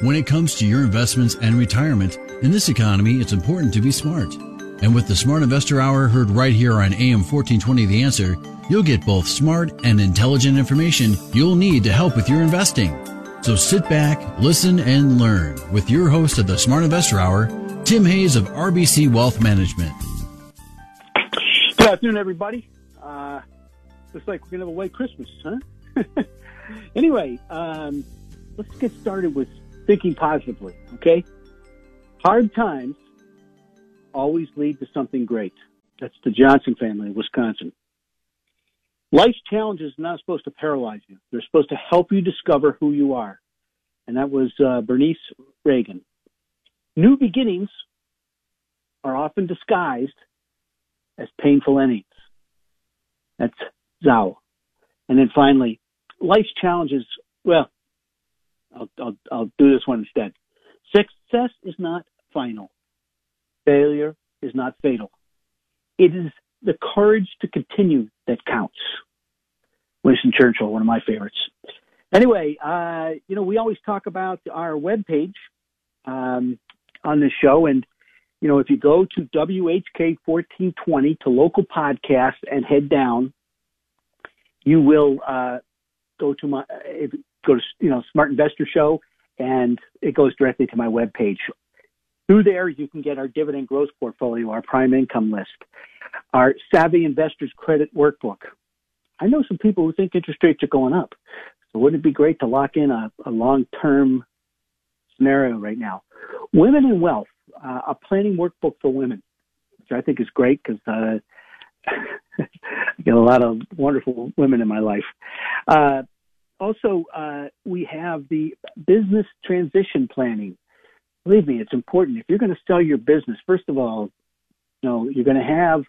When it comes to your investments and retirement, in this economy, it's important to be smart. And with the Smart Investor Hour heard right here on AM 1420 The Answer, you'll get both smart and intelligent information you'll need to help with your investing. So sit back, listen, and learn with your host of the Smart Investor Hour, Tim Hayes of RBC Wealth Management. Good afternoon, everybody. Uh, looks like we're going to have a white Christmas, huh? anyway, um, let's get started with thinking positively, okay? Hard times always lead to something great. That's the Johnson family of Wisconsin. Life's challenges are not supposed to paralyze you. They're supposed to help you discover who you are. And that was uh, Bernice Reagon. New beginnings are often disguised as painful endings. That's Zhao. And then finally, life's challenges, well, I'll, I'll, I'll do this one instead. Success is not final. Failure is not fatal. It is the courage to continue that counts. Winston Churchill, one of my favorites. Anyway, uh, you know, we always talk about our webpage um, on this show. And, you know, if you go to WHK 1420 to local podcasts and head down, you will uh, go to my, if, go to, you know, Smart Investor Show, and it goes directly to my webpage. Through there, you can get our dividend growth portfolio, our prime income list, our Savvy Investors Credit Workbook. I know some people who think interest rates are going up. So wouldn't it be great to lock in a, a long-term scenario right now? Women in Wealth, uh, a planning workbook for women, which I think is great because uh, I get a lot of wonderful women in my life. Uh, also, uh, we have the business transition planning. Believe me, it's important. If you're going to sell your business, first of all, you know, you're going to have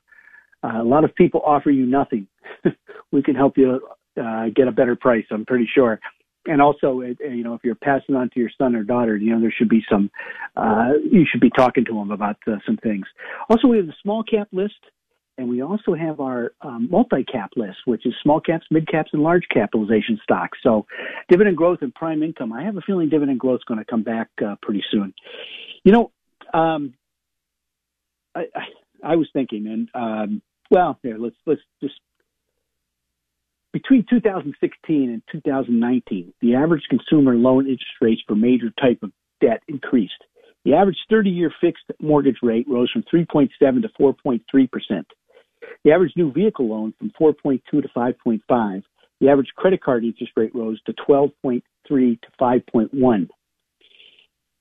uh, a lot of people offer you nothing. we can help you uh, get a better price, I'm pretty sure. And also, it, you know, if you're passing on to your son or daughter, you know, there should be some, uh, you should be talking to them about uh, some things. Also, we have the small cap list. And we also have our um, multi-cap list, which is small caps, mid caps, and large capitalization stocks. So dividend growth and prime income. I have a feeling dividend growth is going to come back uh, pretty soon. You know, um, I, I, I, was thinking, and um, well, here let's let's just between 2016 and 2019, the average consumer loan interest rates for major type of debt increased. The average 30-year fixed mortgage rate rose from 3.7 to 4.3 percent. The average new vehicle loan from 4.2 to 5.5. The average credit card interest rate rose to 12.3 to 5.1.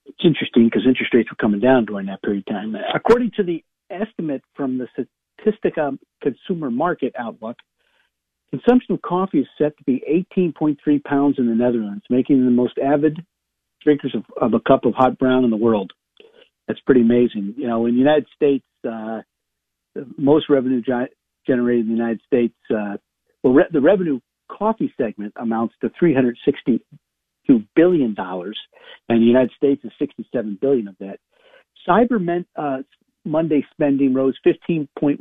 It's interesting because interest rates were coming down during that period of time. According to the estimate from the Statistica Consumer Market Outlook, consumption of coffee is set to be 18.3 pounds in the Netherlands, making them the most avid drinkers of, of a cup of hot brown in the world. That's pretty amazing. You know, in the United States, uh, most revenue generated in the United States, uh, well, re- the revenue coffee segment amounts to 362 billion dollars, and the United States is 67 billion of that. Cyber men- uh, Monday spending rose 15.1%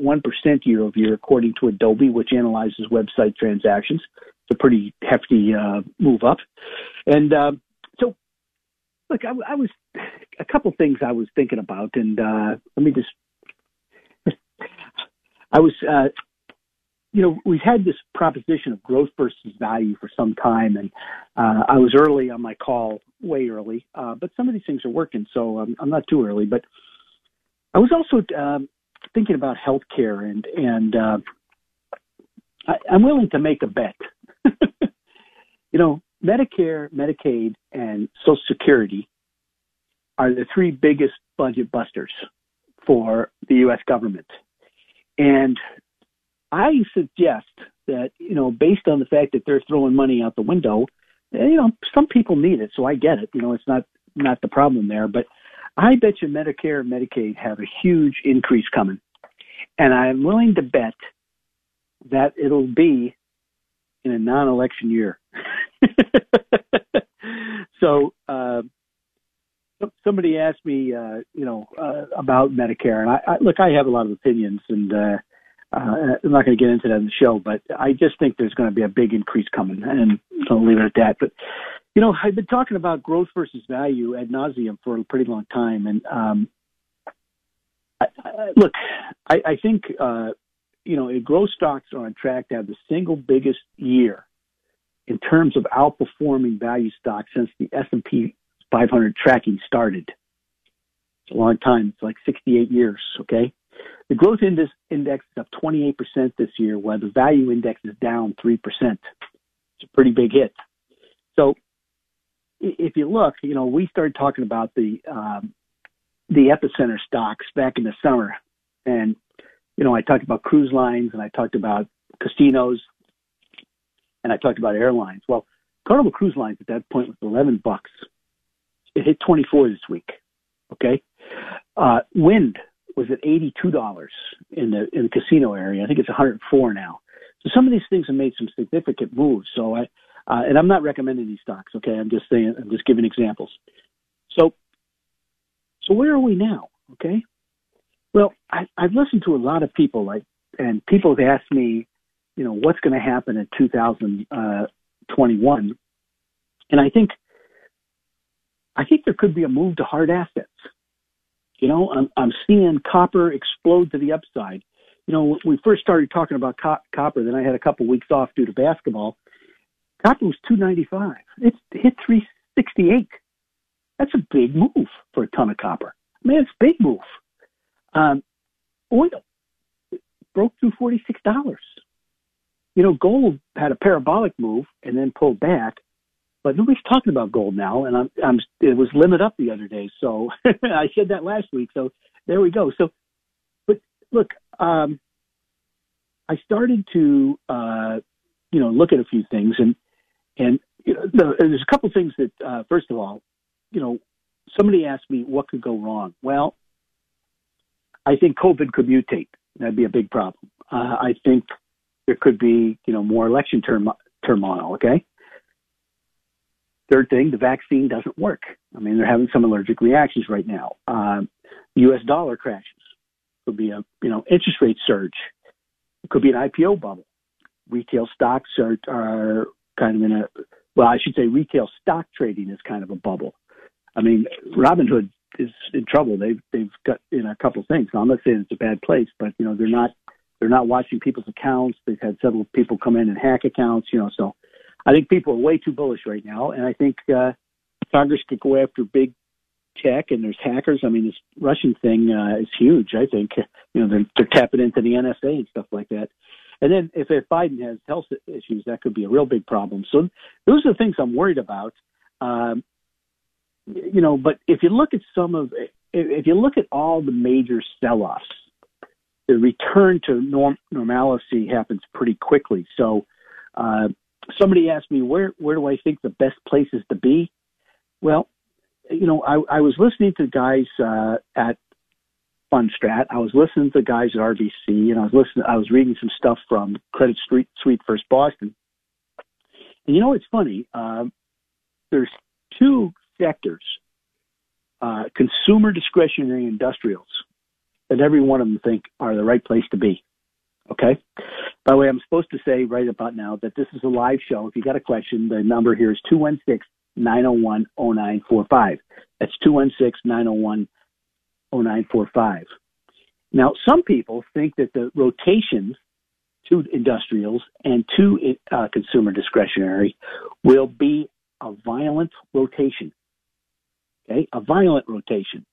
year over year, according to Adobe, which analyzes website transactions. It's a pretty hefty uh, move up. And uh, so, look, I, I, was a couple things I was thinking about, and uh, let me just I was, uh, you know, we've had this proposition of growth versus value for some time, and uh, I was early on my call, way early, uh, but some of these things are working, so I'm, I'm not too early. But I was also um, thinking about healthcare, and and uh, I, I'm willing to make a bet. you know, Medicare, Medicaid, and Social Security are the three biggest budget busters for the U.S. government. And I suggest that, you know, based on the fact that they're throwing money out the window, you know, some people need it, so I get it. You know, it's not not the problem there, but I bet you Medicare and Medicaid have a huge increase coming, and I'm willing to bet that it'll be in a non-election year. so uh, somebody asked me, uh, you know, uh, about Medicare, and I, I look, I have a lot of opinions, and uh, uh, I'm not going to get into that in the show, but I just think there's going to be a big increase coming, and I'll leave it at that. But you know, I've been talking about growth versus value ad nauseum for a pretty long time, and um, I, I, look, I, I think uh, you know, growth stocks are on track to have the single biggest year in terms of outperforming value stocks since the S&P 500 tracking started. It's a long time. It's like 68 years. Okay. The growth index, index is up 28% this year, while the value index is down 3%. It's a pretty big hit. So if you look, you know, we started talking about the, um, the epicenter stocks back in the summer and you know, I talked about cruise lines and I talked about casinos and I talked about airlines. Well, Carnival Cruise Lines at that point was 11 bucks. It hit 24 this week. Okay. Uh, Wynn was at $82 in the, in the casino area. I think it's 104 now. So some of these things have made some significant moves. So I, uh, and I'm not recommending these stocks. Okay. I'm just saying, I'm just giving examples. So, so where are we now? Okay. Well, I, I've listened to a lot of people, like, and people have asked me, you know, what's going to happen in 2021, and I think, I think there could be a move to hard assets. You know, I'm, I'm seeing copper explode to the upside. You know, when we first started talking about co- copper, then I had a couple weeks off due to basketball. Copper was 295. It's hit 368. That's a big move for a ton of copper. I it's a big move. Um, oil broke through $46. You know, gold had a parabolic move and then pulled back, but nobody's talking about gold now. And I'm, I'm, it was limit up the other day. So I said that last week. So there we go. So, but look, um, I started to, uh, you know, look at a few things and, and you know, the, there's a couple things that, uh, first of all, you know, somebody asked me what could go wrong. Well, I think COVID could mutate. That'd be a big problem. Uh, I think there could be, you know, more election term, turmoil. Okay. Third thing, the vaccine doesn't work. I mean, they're having some allergic reactions right now. Uh, U.S. dollar crashes. Could be a, you know, interest rate surge. It could be an IPO bubble. Retail stocks are, are kind of in a, well, I should say retail stock trading is kind of a bubble. I mean, Robinhood is in trouble. They've they've got in a couple of things. Now, I'm not saying it's a bad place, but you know they're not they're not watching people's accounts. They've had several people come in and hack accounts. You know, so I think people are way too bullish right now, and I think uh, Congress could go after big tech and there's hackers. I mean, this Russian thing uh, is huge. I think you know they're they're tapping into the NSA and stuff like that. And then if, if Biden has health issues, that could be a real big problem. So those are the things I'm worried about. Um, you know, but if you look at some of, if you look at all the major sell-offs, the return to norm, normalcy happens pretty quickly. So, uh, somebody asked me where where do I think the best places to be? Well, you know, I, I was listening to guys uh, at Fundstrat. I was listening to guys at RBC, and I was listening. I was reading some stuff from Credit Street Suite First Boston. And you know, it's funny. Uh, there's two sectors, uh, consumer discretionary industrials, that every one of them think are the right place to be. Okay. By the way, I'm supposed to say right about now that this is a live show. If you got a question, the number here is 216 901 0945. That's 216 901 0945. Now, some people think that the rotations to industrials and to uh, consumer discretionary will be a violent rotation okay, a violent rotation.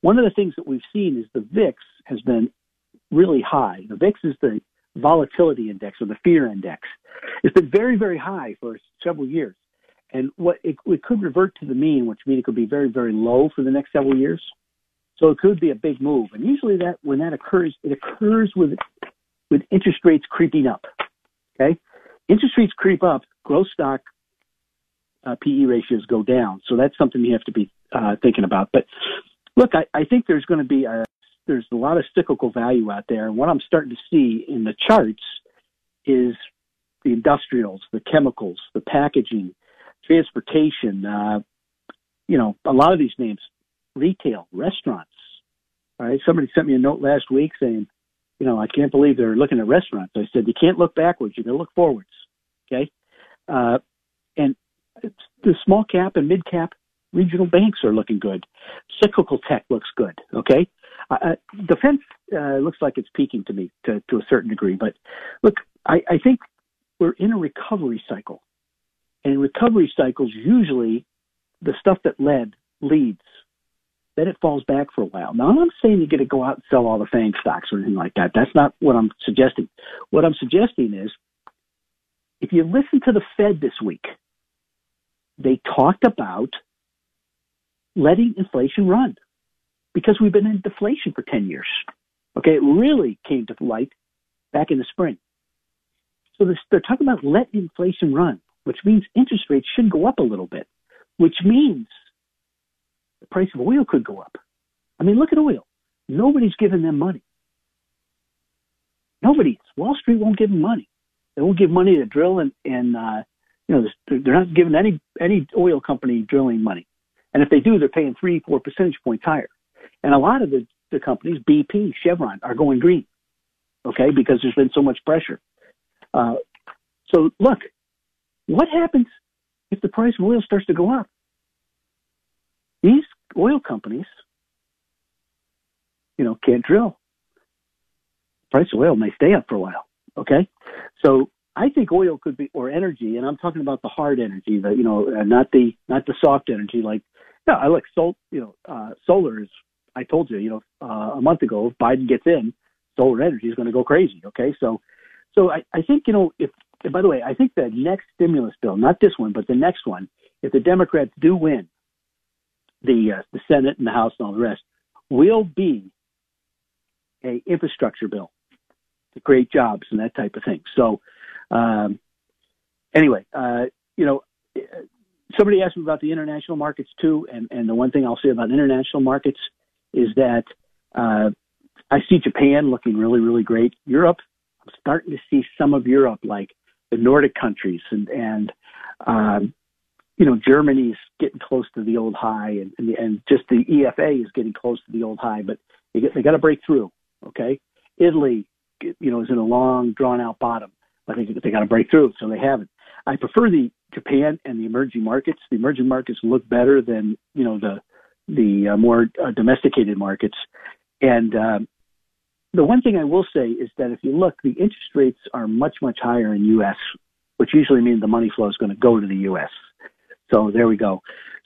One of the things that we've seen is the VIX has been really high. The VIX is the volatility index or the fear index. It's been very, very high for several years. And what it, it could revert to the mean, which means it could be very, very low for the next several years. So it could be a big move. And usually that when that occurs, it occurs with with interest rates creeping up. Okay? Interest rates creep up, growth stock uh, PE ratios go down. So that's something you have to be uh, thinking about. But look, I, I think there's going to be a, there's a lot of cyclical value out there. And what I'm starting to see in the charts is the industrials, the chemicals, the packaging, transportation, uh, you know, a lot of these names, retail, restaurants. All right. Somebody sent me a note last week saying, you know, I can't believe they're looking at restaurants. I said, you can't look backwards. You got to look forwards. Okay. Uh, and the small cap and mid cap regional banks are looking good. Cyclical tech looks good. Okay. Uh, defense uh, looks like it's peaking to me to, to a certain degree, but look, I, I think we're in a recovery cycle, and recovery cycles usually the stuff that led leads. Then it falls back for a while. Now, I'm not saying you got to go out and sell all the FANG stocks or anything like that. That's not what I'm suggesting. What I'm suggesting is if you listen to the Fed this week, they talked about letting inflation run because we've been in deflation for 10 years. Okay, it really came to light back in the spring. So they're talking about let inflation run, which means interest rates should go up a little bit, which means the price of oil could go up. I mean, look at oil. Nobody's giving them money. Nobody. Wall Street won't give them money. They won't give money to drill and, and uh, you know, they're not giving any any oil company drilling money. And if they do, they're paying three, four percentage points higher. And a lot of the, the companies, BP, Chevron, are going green. Okay, because there's been so much pressure. Uh, so look, what happens if the price of oil starts to go up? These oil companies, you know, can't drill. Price of oil may stay up for a while. Okay, so I think oil could be or energy, and I'm talking about the hard energy, the you know, uh, not the not the soft energy. Like, yeah, I like sol, you know, uh, solar is. I told you, you know, uh, a month ago, if Biden gets in, solar energy is going to go crazy. Okay, so, so I, I think you know, if by the way, I think the next stimulus bill, not this one, but the next one, if the Democrats do win the uh, the Senate and the House and all the rest, will be a infrastructure bill to create jobs and that type of thing. So um, anyway, uh, you know, somebody asked me about the international markets too, and, and the one thing I'll say about international markets is that uh, I see Japan looking really, really great. Europe, I'm starting to see some of Europe, like the Nordic countries, and and um, you know, Germany is getting close to the old high, and, and and just the EFA is getting close to the old high, but they, get, they got to break through. Okay, Italy, you know, is in a long, drawn out bottom. I think they got to break through, so they haven't. I prefer the Japan and the emerging markets. The emerging markets look better than you know the the uh, more uh, domesticated markets. And uh, the one thing I will say is that if you look, the interest rates are much much higher in U.S., which usually means the money flow is going to go to the U.S. So there we go.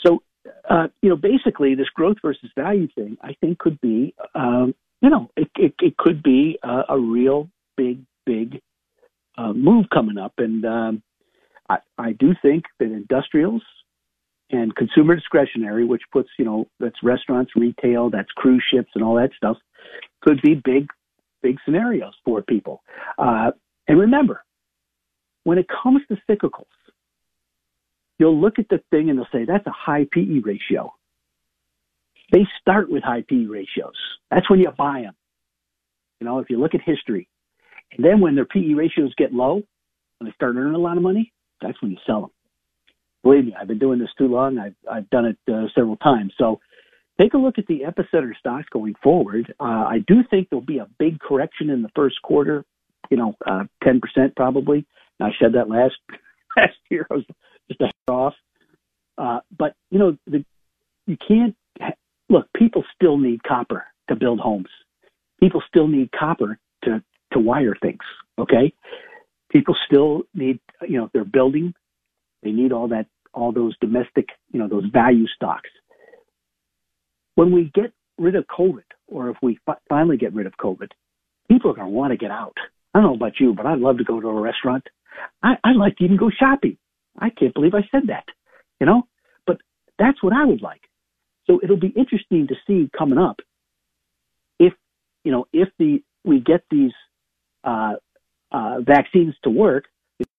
So uh, you know, basically, this growth versus value thing, I think, could be, um, you know, it, it, it could be a, real big, big uh, move coming up, and um, I, I do think that industrials and consumer discretionary, which puts you know that's restaurants, retail, that's cruise ships, and all that stuff, could be big, big scenarios for people. Uh, and remember, when it comes to cyclicals, you'll look at the thing and they'll say that's a high PE ratio. They start with high PE ratios. That's when you buy them. You know, if you look at history, and then when their PE ratios get low, when they start earning a lot of money, that's when you sell them. Believe me, I've been doing this too long. I've, I've done it uh, several times. So take a look at the epicenter stocks going forward. Uh, I do think there'll be a big correction in the first quarter, you know, uh, 10% probably. I said that last, last year. I was just a off. Uh, but, you know, the, you can't, look, people still need copper to build homes. People still need copper to to wire things. Okay, people still need you know they're building, they need all that all those domestic you know those value stocks. When we get rid of COVID, or if we fi- finally get rid of COVID, people are going to want to get out. I don't know about you, but I'd love to go to a restaurant. I, I'd like to even go shopping. I can't believe I said that, you know, but that's what I would like. So it'll be interesting to see coming up if, you know, if the, we get these uh, uh, vaccines to work.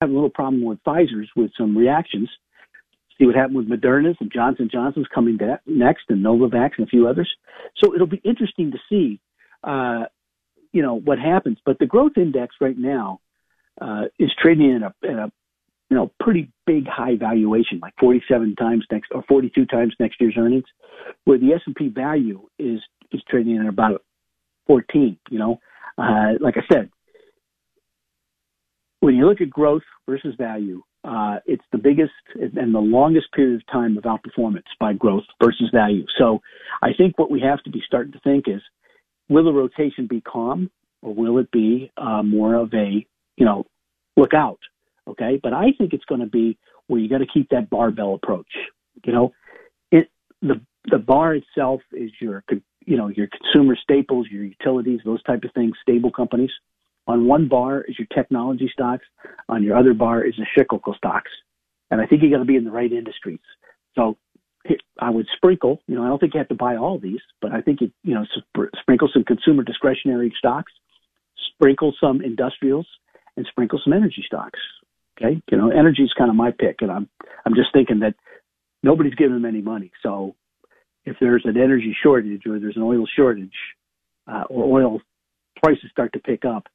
Have a little problem with Pfizer's with some reactions. See what happened with Moderna's and Johnson Johnson's coming back next, and Novavax and a few others. So it'll be interesting to see, uh, you know, what happens. But the growth index right now uh, is trading in a, in a you know, pretty big high valuation, like 47 times next or 42 times next year's earnings, where the S&P value is is trading at about 14. You know, uh, like I said, when you look at growth versus value, uh, it's the biggest and the longest period of time of outperformance by growth versus value. So I think what we have to be starting to think is, will the rotation be calm or will it be uh, more of a, you know, look out? Okay. But I think it's going to be where you got to keep that barbell approach. You know, it, the, the bar itself is your, you know, your consumer staples, your utilities, those type of things, stable companies. On one bar is your technology stocks. On your other bar is the cyclical stocks. And I think you got to be in the right industries. So I would sprinkle, you know, I don't think you have to buy all these, but I think you, you know, sp- sprinkle some consumer discretionary stocks, sprinkle some industrials, and sprinkle some energy stocks. Okay. You know, energy is kind of my pick. And I'm, I'm just thinking that nobody's giving them any money. So if there's an energy shortage or there's an oil shortage, uh, or oil prices start to pick up,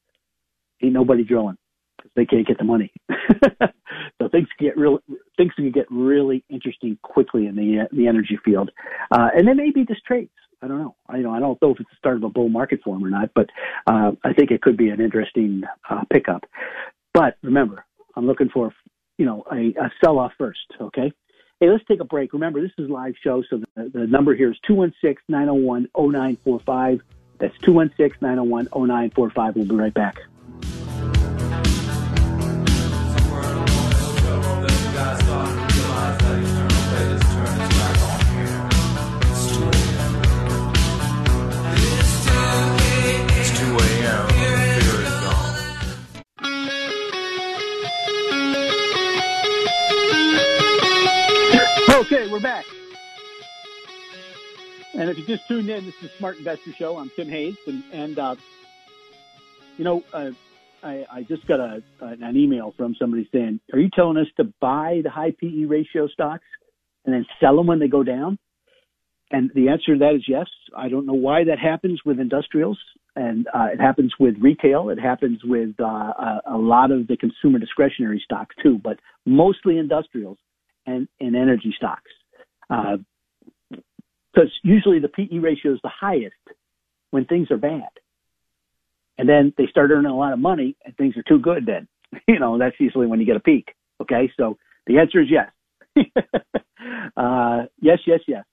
ain't nobody drilling because they can't get the money. so things get real things can get really interesting quickly in the the energy field, uh, and then maybe just trades. I don't know. I you know I don't know if it's the start of a bull market for them or not, but uh, I think it could be an interesting uh, pickup. But remember, I'm looking for you know a, a sell off first. Okay. Hey, let's take a break. Remember, this is live show, so the, the number here is 216 901 0945. That's 216 901 0945. We'll be right back. If you just tuned in, this is Smart Investor Show. I'm Tim Hayes, and, and uh, you know, uh, I, I, just got a, an email from somebody saying, "Are you telling us to buy the high PE ratio stocks and then sell them when they go down?" And the answer to that is yes. I don't know why that happens with industrials, and uh, it happens with retail. It happens with uh, a, a lot of the consumer discretionary stocks too, but mostly industrials and, and energy stocks. Because usually the PE ratio is the highest when things are bad. And then they start earning a lot of money and things are too good then. You know, that's usually when you get a peak. Okay, so the answer is yes. uh, yes, yes, yes.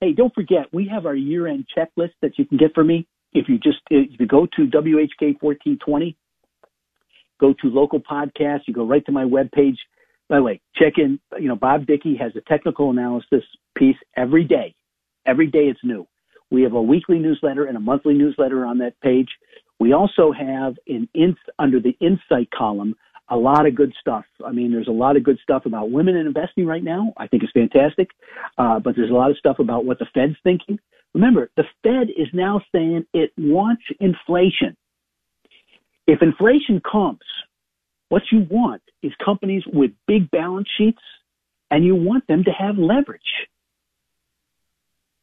Hey, don't forget, we have our year end checklist that you can get for me. If you just, if you go to WHK 1420, go to local podcast, you go right to my webpage. By the way, check in. You know, Bob Dickey has a technical analysis piece every day. Every day it's new. We have a weekly newsletter and a monthly newsletter on that page. We also have in, in under the insight column a lot of good stuff. I mean, there's a lot of good stuff about women in investing right now. I think it's fantastic. Uh, but there's a lot of stuff about what the Fed's thinking. Remember, the Fed is now saying it wants inflation. If inflation comes, what you want is companies with big balance sheets and you want them to have leverage.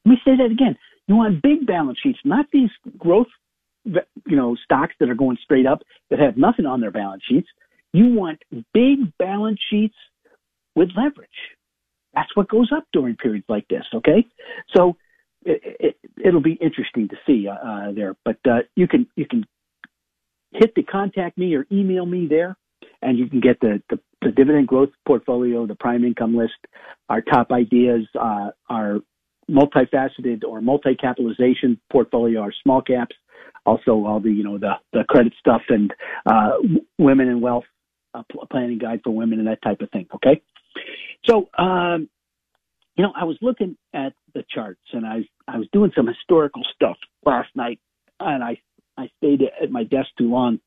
Let me say that again. You want big balance sheets, not these growth, you know, stocks that are going straight up that have nothing on their balance sheets. You want big balance sheets with leverage. That's what goes up during periods like this. Okay, so it, will it, be interesting to see uh, uh, there. But uh, you can you can hit the contact me or email me there and you can get the, the, the dividend growth portfolio, the prime income list, our top ideas, uh, our multifaceted or multi-capitalization portfolio, our small caps, also all the you know the the credit stuff and uh, women and wealth uh, planning guide for women and that type of thing. Okay, so um, you know I was looking at the charts and I I was doing some historical stuff last night and I I stayed at my desk too long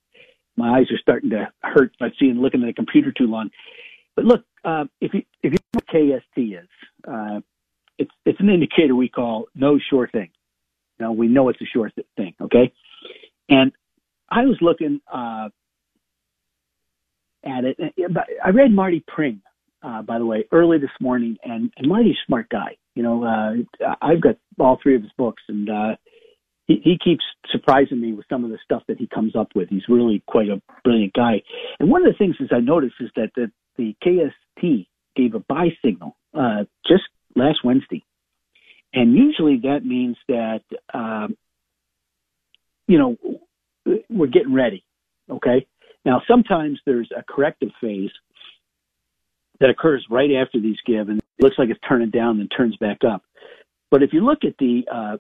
my eyes are starting to hurt by seeing looking at a computer too long. But look, uh, if you if you know what KST is, uh, it's it's an indicator we call no sure thing. You know, we know it's a sure thing. Okay, and I was looking uh, at it. I read Marty Pring uh, by the way, early this morning, and, and Marty's a smart guy. You know, uh, I've got all three of his books, and uh, he, he keeps surprising me with some of the stuff that he comes up with. He's really quite a brilliant guy. And one of the things is I noticed is that the, the KST gave a buy signal uh, just last Wednesday, and usually that means that um, you know we're getting ready. Okay. Now sometimes there's a corrective phase that occurs right after these give, and it looks like it's turning down and turns back up. But if you look at the uh,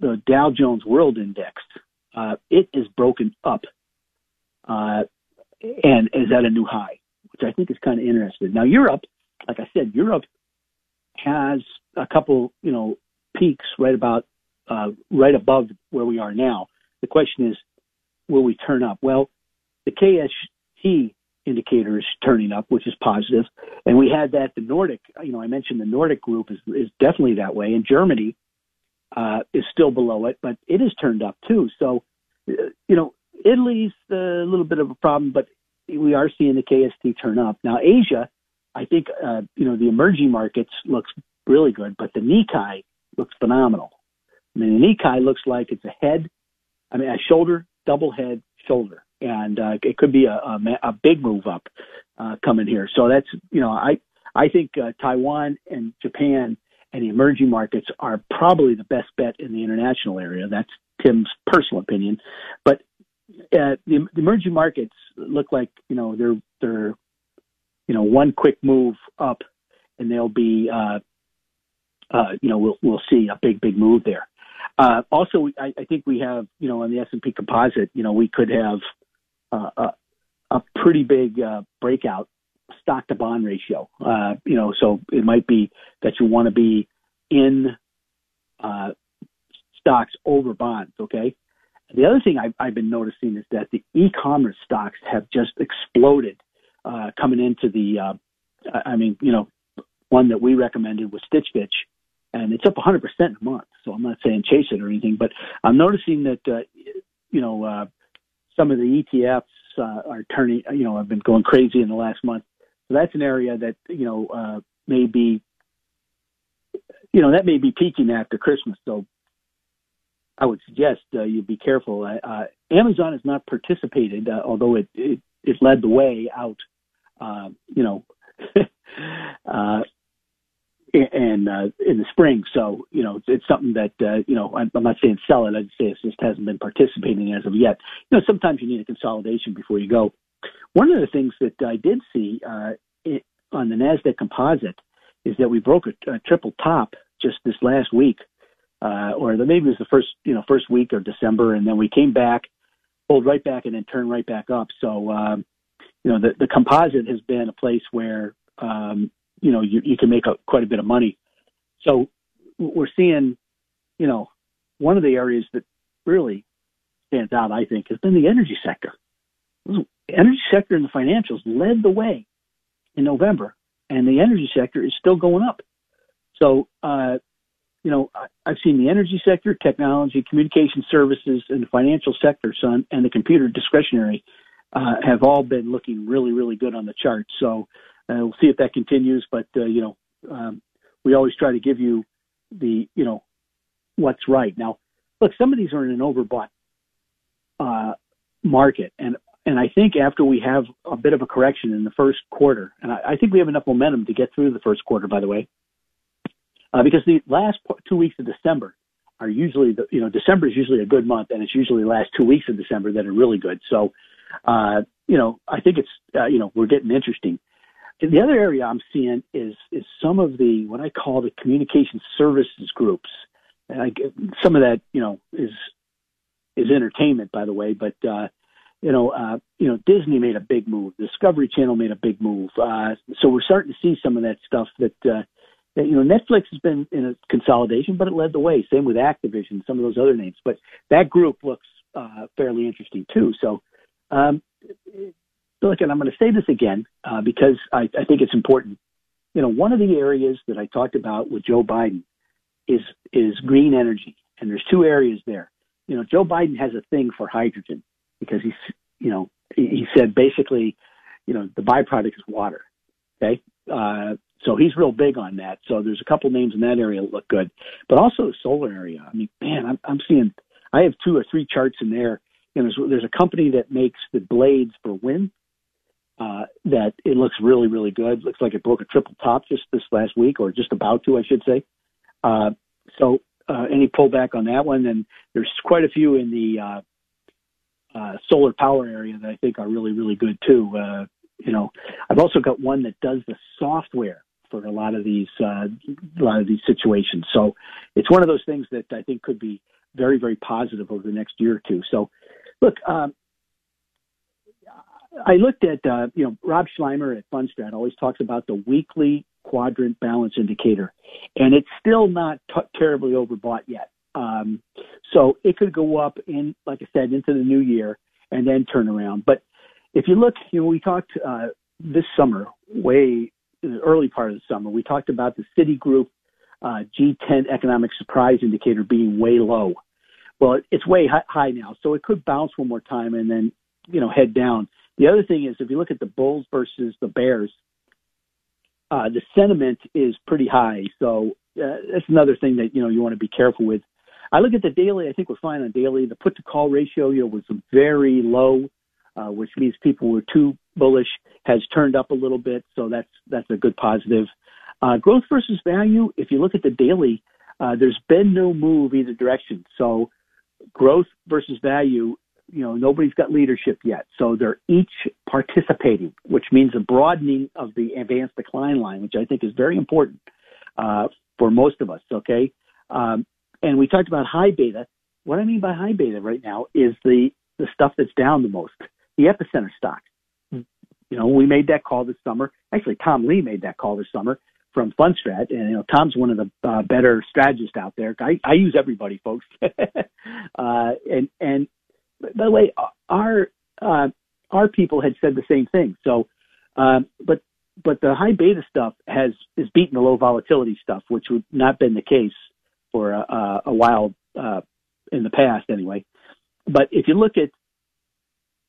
the Dow Jones World Index, uh, it is broken up uh, and is at a new high, which I think is kind of interesting. Now Europe, like I said, Europe has a couple, you know, peaks right about uh, right above where we are now. The question is, will we turn up? Well, the KST indicator is turning up, which is positive. And we had that the Nordic, you know, I mentioned the Nordic group is, is definitely that way. And Germany uh, is still below it, but it has turned up too. So, uh, you know, Italy's a little bit of a problem, but we are seeing the KST turn up. Now, Asia, I think, uh, you know, the emerging markets looks really good, but the Nikkei looks phenomenal. I mean, the Nikkei looks like it's a head, I mean, a shoulder, double head, shoulder and uh, it could be a, a, a big move up uh, coming here. So that's you know I I think uh, Taiwan and Japan and the emerging markets are probably the best bet in the international area. That's Tim's personal opinion, but uh, the, the emerging markets look like you know they're they're you know one quick move up, and they'll be uh, uh, you know we'll we'll see a big big move there. Uh, also, I, I think we have, you know, on the S&P composite, you know, we could have uh, a, a pretty big uh, breakout stock to bond ratio. Uh, you know, so it might be that you want to be in uh, stocks over bonds. Okay. The other thing I've, I've been noticing is that the e-commerce stocks have just exploded uh, coming into the. Uh, I mean, you know, one that we recommended was Stitch Fix, and it's up 100% in a month. So I'm not saying chase it or anything, but I'm noticing that uh, you know uh, some of the ETFs uh, are turning, you know, have been going crazy in the last month. So that's an area that, you know, uh, may be, you know, that may be peaking after Christmas. So I would suggest uh, you be careful. Uh, uh, Amazon has not participated, uh, although it, it, it led the way out, uh, you know, uh, and uh, in the spring. So you know, it's, something that uh, you know. I'm, not saying sell it. I'd say it just hasn't been participating as of yet. You know, sometimes you need a consolidation before you go. One of the things that I did see uh, on the Nasdaq Composite is that we broke a, a triple top just this last week, uh, or the, maybe it was the first you know first week of December, and then we came back, pulled right back, and then turned right back up. So um, you know, the, the composite has been a place where um, you know, you, you can make a, quite a bit of money. So we're seeing, you know, one of the areas that really stands out, I think, has been the energy sector. The energy sector and the financials led the way in November, and the energy sector is still going up. So, uh, you know, I've seen the energy sector, technology, communication services, and the financial sector, son, and the computer discretionary uh, have all been looking really, really good on the chart. So, uh, we'll see if that continues, but uh, you know, um, we always try to give you the you know what's right. Now, look, some of these are in an overbought uh, market, and and I think after we have a bit of a correction in the first quarter, and I, I think we have enough momentum to get through the first quarter, by the way, uh, because the last two weeks of December are usually the you know December is usually a good month, and it's usually the last two weeks of December that are really good. So, uh, you know, I think it's uh, you know we're getting interesting the other area I'm seeing is is some of the what I call the communication services groups. Some of that, you know, is is entertainment, by the way. But uh, you know, uh, you know, Disney made a big move. Discovery Channel made a big move. Uh, so we're starting to see some of that stuff that. Uh, that, you know, Netflix has been in a consolidation, but it led the way. Same with Activision, some of those other names. But that group looks uh, fairly interesting too. So um, look, and I'm going to say this again uh, because I, I think it's important. You know, one of the areas that I talked about with Joe Biden is is green energy, and there's two areas there. You know, Joe Biden has a thing for hydrogen because he's, you know, he, said basically, you know, the byproduct is water. Okay, Uh, so he's real big on that. So there's a couple names in that area that look good, but also the solar area. I mean, man, I'm, I'm seeing. I have two or three charts in there. There's, there's a company that makes the blades for wind. Uh, that it looks really, really good. Looks like it broke a triple top just this last week, or just about to, I should say. Uh, so uh, any pullback on that one? And there's quite a few in the uh, uh, solar power area that I think are really, really good too. Uh, you know, I've also got one that does the software for a lot of these uh, a lot of these situations. So it's one of those things that I think could be very, very positive over the next year or two. So, look, um, I looked at uh, you know Rob Sluymer at Fundstrat always talks about the weekly quadrant balance indicator, and it's still not t- terribly overbought yet. Um, so it could go up in, like I said, into the new year and then turn around. But if you look, you know, we talked uh, this summer, way in the early part of the summer, we talked about the Citigroup uh, G10 economic surprise indicator being way low. Well, it's way high now, so it could bounce one more time and then, you know, head down. The other thing is, if you look at the Bulls versus the Bears, uh, the sentiment is pretty high. So uh, that's another thing that you know you want to be careful with. I look at the daily. I think we're fine on daily. The put to call ratio, you know, was very low, uh, which means people were too bullish. Has turned up a little bit, so that's that's a good positive. Uh, growth versus value. If you look at the daily, uh, there's been no move either direction. So growth versus value you know, nobody's got leadership yet. So they're each participating, which means a broadening of the advanced decline line, which I think is very important uh, for most of us. Okay. Um, and we talked about high beta. What I mean by high beta right now is the, the stuff that's down the most, the epicenter stock. You know, we made that call this summer. Actually, Tom Lee made that call this summer from Fundstrat, and you know Tom's one of the uh, better strategists out there. I, I use everybody, folks, uh, and and by the way, our uh, our people had said the same thing. So, um, but but the high beta stuff has is beaten the low volatility stuff, which would not been the case for a, a while uh, in the past, anyway. But if you look at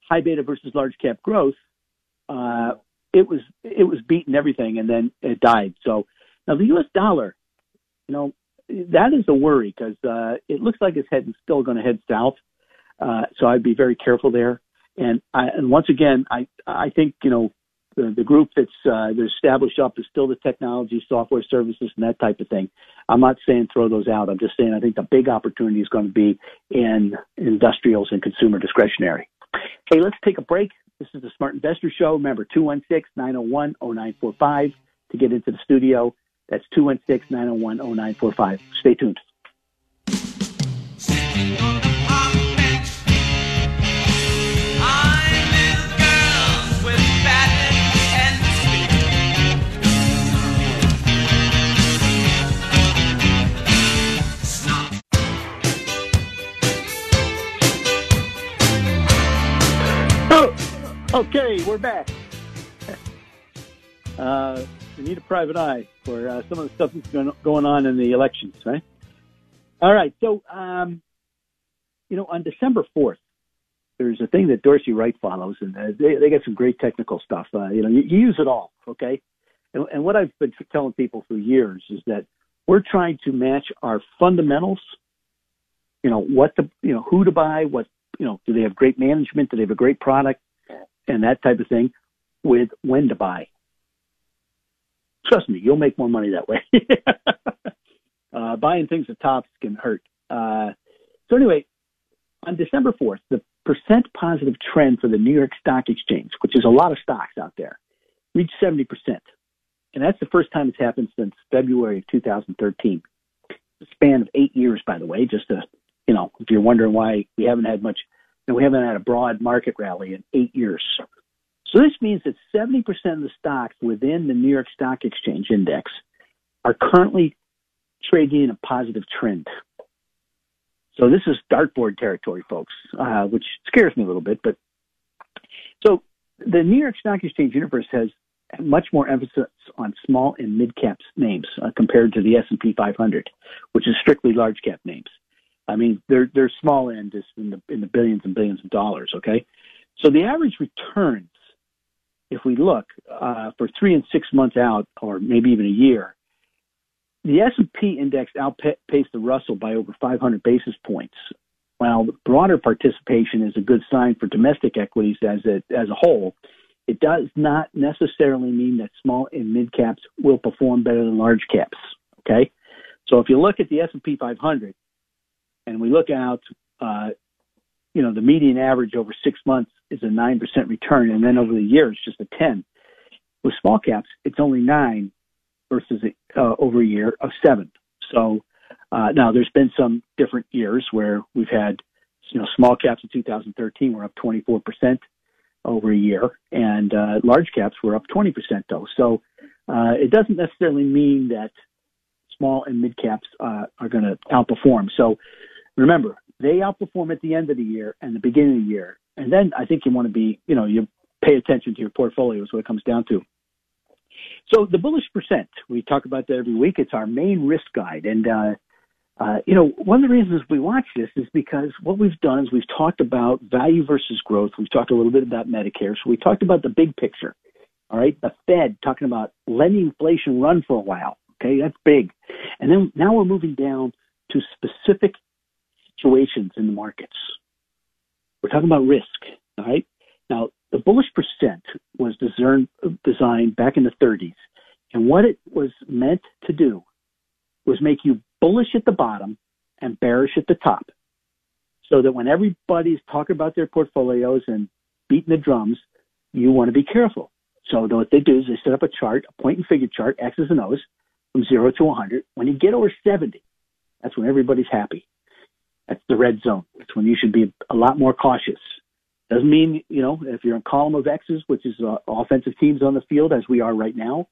high beta versus large cap growth, uh, it was it was beating everything, and then it died. So now the U.S. dollar, you know, that is a worry because uh, it looks like it's heading still going to head south. Uh, so I'd be very careful there. And I, and once again, I I think you know the, the group that's uh, established up is still the technology, software services, and that type of thing. I'm not saying throw those out. I'm just saying I think the big opportunity is going to be in industrials and consumer discretionary. Hey, let's take a break. This is the Smart Investor Show. Remember, 216-901-0945 to get into the studio. That's 216-901-0945. Stay tuned. Okay, we're back. Uh, we need a private eye for uh, some of the stuff that's going on in the elections, right? All right, so um, you know, on December fourth, there's a thing that Dorsey Wright follows, and uh, they they get some great technical stuff. Uh, you know, you, you use it all, okay? And, and what I've been telling people for years is that we're trying to match our fundamentals. You know, what the you know who to buy, what you know, do they have great management? Do they have a great product? And that type of thing with when to buy. Trust me, you'll make more money that way. uh, buying things at tops can hurt. Uh, so anyway, on December 4th, the percent positive trend for the New York Stock Exchange, which is a lot of stocks out there, reached 70%. And that's the first time it's happened since February of 2013. A span of eight years, by the way, just to, you know, if you're wondering why we haven't had much and we haven't had a broad market rally in eight years. So this means that 70% of the stocks within the New York Stock Exchange index are currently trading in a positive trend. So this is dartboard territory, folks, uh, which scares me a little bit. But so the New York Stock Exchange universe has much more emphasis on small and mid cap names uh, compared to the S&P 500, which is strictly large cap names. I mean, their small end in the in the billions and billions of dollars. Okay, so the average returns if we look uh, for three and six months out, or maybe even a year, the S&P index outpaced the Russell by over 500 basis points. While broader participation is a good sign for domestic equities as a, as a whole, it does not necessarily mean that small and mid caps will perform better than large caps. Okay, so if you look at the S&P 500 and we look out, uh, you know, the median average over six months is a nine percent return, and then over the year it's just a ten. With small caps, it's only nine versus uh, over a year of seven. So uh, now there's been some different years where we've had, you know, small caps in 2013 were up 24 percent over a year, and uh, large caps were up 20% though. So uh, it doesn't necessarily mean that small and mid caps uh, are going to outperform. So remember, they outperform at the end of the year and the beginning of the year. And then I think you want to be, you know, you pay attention to your portfolio is what it comes down to. So the bullish percent, we talk about that every week. It's our main risk guide. And, uh, uh, you know, one of the reasons we watch this is because what we've done is we've talked about value versus growth. We've talked a little bit about Medicare. So we talked about the big picture. All right. The Fed talking about letting inflation run for a while. Okay. That's big. And then now we're moving down to specific situations in the markets. We're talking about risk. All right. Now, the bullish percent was designed back in the 30s. And what it was meant to do was make you bullish at the bottom and bearish at the top. So that when everybody's talking about their portfolios and beating the drums, you want to be careful. So what they do is they set up a chart, a point and figure chart, X's and O's, from zero to 100. When you get over 70, that's when everybody's happy. That's the red zone. That's when you should be a lot more cautious. Doesn't mean, you know, if you're in column of X's, which is uh, offensive teams on the field, as we are right now,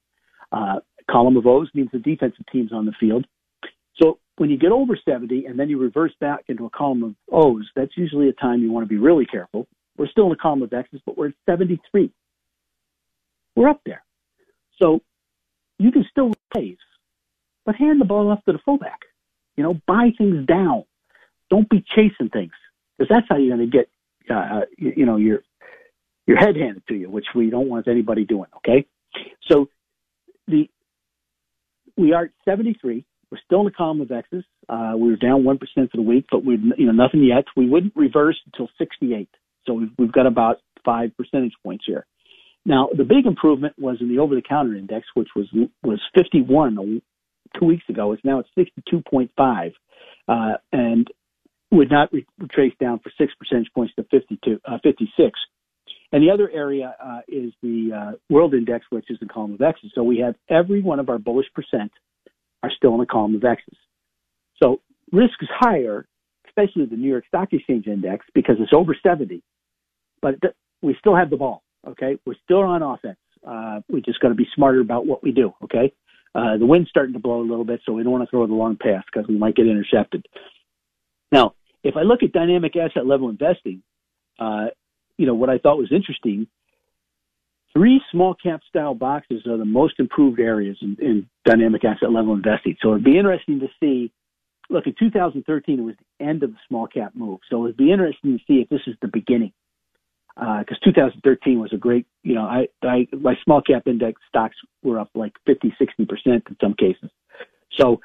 uh, column of O's means the defensive teams on the field. So when you get over 70 and then you reverse back into a column of O's, that's usually a time you want to be really careful. We're still in a column of X's, but we're at 73. We're up there. So you can still raise, but hand the ball off to the fullback. You know, buy things down. Don't be chasing things because that's how you're going to get, uh, you, you know, your your head handed to you, which we don't want anybody doing. Okay, so the we are at 73. We're still in the column of X's. Uh, we were down 1% for the week, but we you know, nothing yet. We wouldn't reverse until 68. So we've, we've got about five percentage points here. Now, the big improvement was in the over-the-counter index, which was was 51 two weeks ago. It's now at 62.5, uh, and would not retrace down for six percentage points to 52, uh, 56. And the other area uh, is the uh, world index, which is the column of X's. So we have every one of our bullish percent are still in the column of X's. So risk is higher, especially the New York Stock Exchange Index, because it's over 70. But th- we still have the ball. Okay, we're still on offense. Uh, we just got to be smarter about what we do. Okay, uh, the wind's starting to blow a little bit, so we don't want to throw the long pass because we might get intercepted. Now, if I look at dynamic asset level investing, uh, you know what I thought was interesting Three small cap style boxes are the most improved areas in, in dynamic asset level investing. So it'd be interesting to see. Look, in 2013, it was the end of the small cap move. So it'd be interesting to see if this is the beginning. Because uh, 2013 was a great, you know, I, I, my small cap index stocks were up like 50, 60% in some cases. So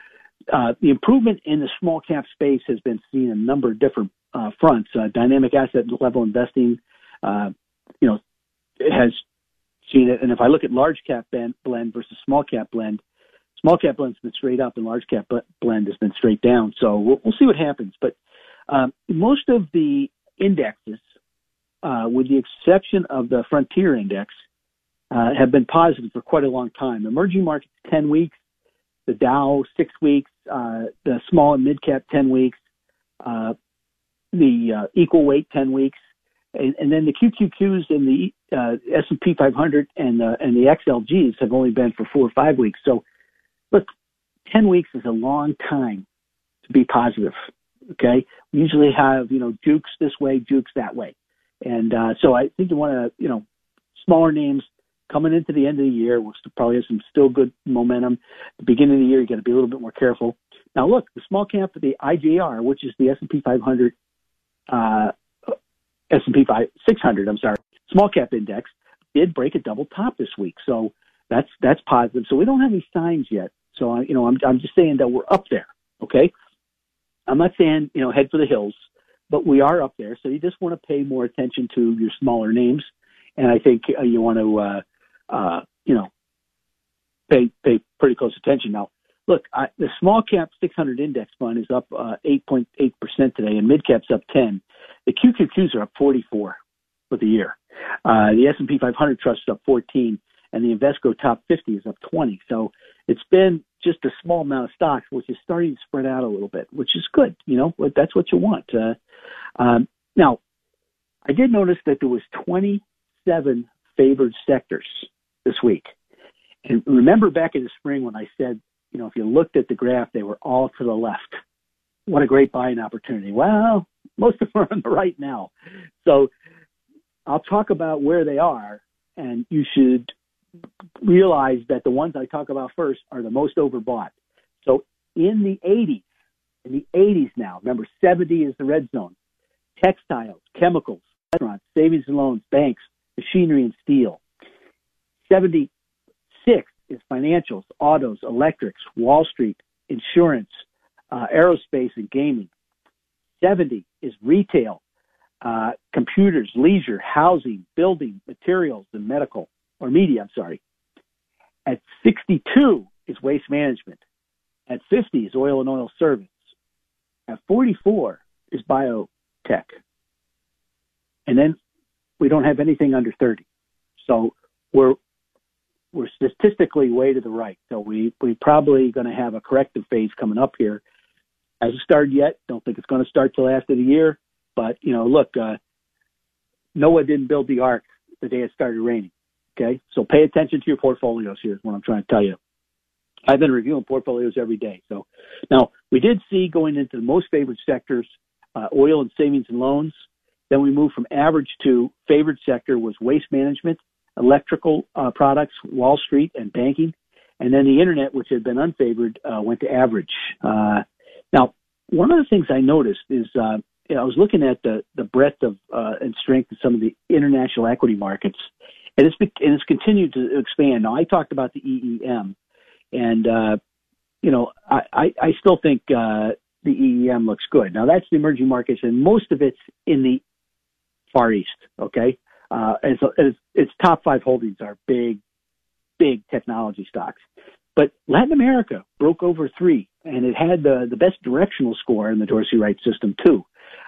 uh, the improvement in the small cap space has been seen in a number of different uh, fronts. Uh, dynamic asset level investing, uh, you know, has seen it. And if I look at large cap blend versus small cap blend, small cap blend's been straight up and large cap blend has been straight down. So we'll, we'll see what happens. But um, most of the indexes, uh, with the exception of the Frontier Index, uh, have been positive for quite a long time. Emerging markets, 10 weeks. The Dow, six weeks. Uh, the small and mid cap, 10 weeks. Uh, the uh, equal weight, 10 weeks and, and then the QQQs and the uh, S&P 500 and and the XLGs have only been for four or five weeks. So, look, ten weeks is a long time to be positive. Okay, we usually have you know jukes this way, jukes that way, and uh, so I think you want to you know smaller names coming into the end of the year. We'll probably have some still good momentum. the beginning of the year, you got to be a little bit more careful. Now, look, the small cap, the IGR, which is the S&P 500 uh, S&P 600, I'm sorry, small cap index. did break a double top this week, so that's that's positive. So we don't have any signs yet. So I, you know, I'm I'm just saying that we're up there. Okay, I'm not saying you know head for the hills, but we are up there. So you just want to pay more attention to your smaller names, and I think uh, you want to uh, uh, you know pay pay pretty close attention. Now, look, I, the small cap 600 index fund is up uh, 8.8 percent today, and mid cap's up 10. The QQQs are up 44 for the year. Uh, the S&P 500 trust is up 14, and the Invesco top 50 is up 20. So it's been just a small amount of stocks, which is starting to spread out a little bit, which is good. You know, that's what you want. Uh, um, now, I did notice that there was 27 favored sectors this week. And remember back in the spring when I said, you know, if you looked at the graph, they were all to the left. What a great buying opportunity. Well, most of them are on the right now. So I'll talk about where they are, and you should realize that the ones I talk about first are the most overbought. So in the 80s, in the 80s now, remember 70 is the red zone. Textiles, chemicals, restaurants, savings and loans, banks, machinery and steel. 76 is financials, autos, electrics, Wall Street, insurance, uh, aerospace and gaming. 70 is retail, uh, computers, leisure, housing, building, materials, and medical or media, I'm sorry. At 62 is waste management. At 50 is oil and oil service. At 44 is biotech. And then we don't have anything under 30. So we're we're statistically way to the right. So we we probably going to have a corrective phase coming up here. Hasn't started yet. Don't think it's going to start till after the year. But you know, look, uh, Noah didn't build the ark the day it started raining. Okay, so pay attention to your portfolios. Here's what I'm trying to tell you. I've been reviewing portfolios every day. So now we did see going into the most favored sectors, uh, oil and savings and loans. Then we moved from average to favored sector was waste management, electrical uh, products, Wall Street, and banking. And then the internet, which had been unfavored, uh, went to average. Uh, now, one of the things I noticed is uh, you know, I was looking at the the breadth of uh, and strength of some of the international equity markets, and it's and it's continued to expand. Now, I talked about the EEM, and uh, you know, I I, I still think uh, the EEM looks good. Now, that's the emerging markets, and most of it's in the Far East. Okay, uh, so its, its top five holdings are big, big technology stocks. But Latin America broke over three, and it had the the best directional score in the Dorsey Wright system too.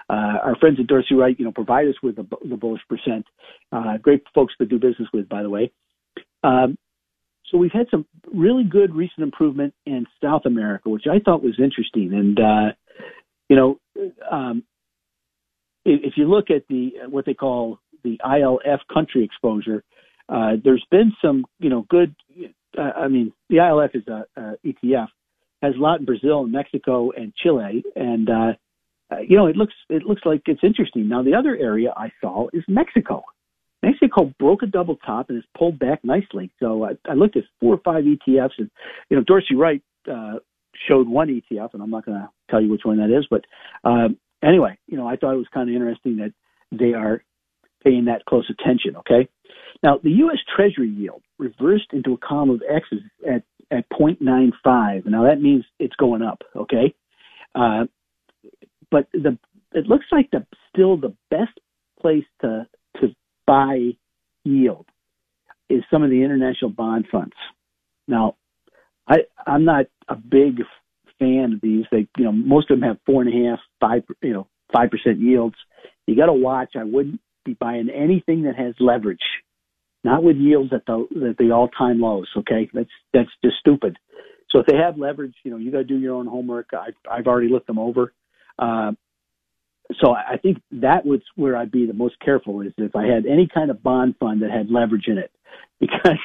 Uh, our friends at Dorsey Wright, you know, provide us with the, the bullish percent. Uh, great folks to do business with, by the way. Um, so we've had some really good recent improvement in South America, which I thought was interesting. And uh, you know, um, if, if you look at the what they call the ILF country exposure, uh, there's been some, you know, good. Uh, I mean, the ILF is a, a ETF has a lot in Brazil and Mexico and Chile, and uh, uh, you know, it looks it looks like it's interesting. Now, the other area I saw is Mexico. Mexico broke a double top and has pulled back nicely. So I, I looked at four or five ETFs, and you know, Dorsey Wright uh, showed one ETF, and I'm not going to tell you which one that is, but um, anyway, you know, I thought it was kind of interesting that they are paying that close attention. Okay, now the U.S. Treasury yield reversed into a column of X's at at 0.95. Now that means it's going up. Okay, uh, but the it looks like the still the best place to to buy yield is some of the international bond funds. Now, I I'm not a big fan of these. They you know most of them have four and a half, five you know five percent yields. You got to watch. I wouldn't be buying anything that has leverage, not with yields at the at the all time lows. Okay, that's that's just stupid. So if they have leverage, you know you got to do your own homework. I've I've already looked them over. Uh, so I think that was where I'd be the most careful is if I had any kind of bond fund that had leverage in it, because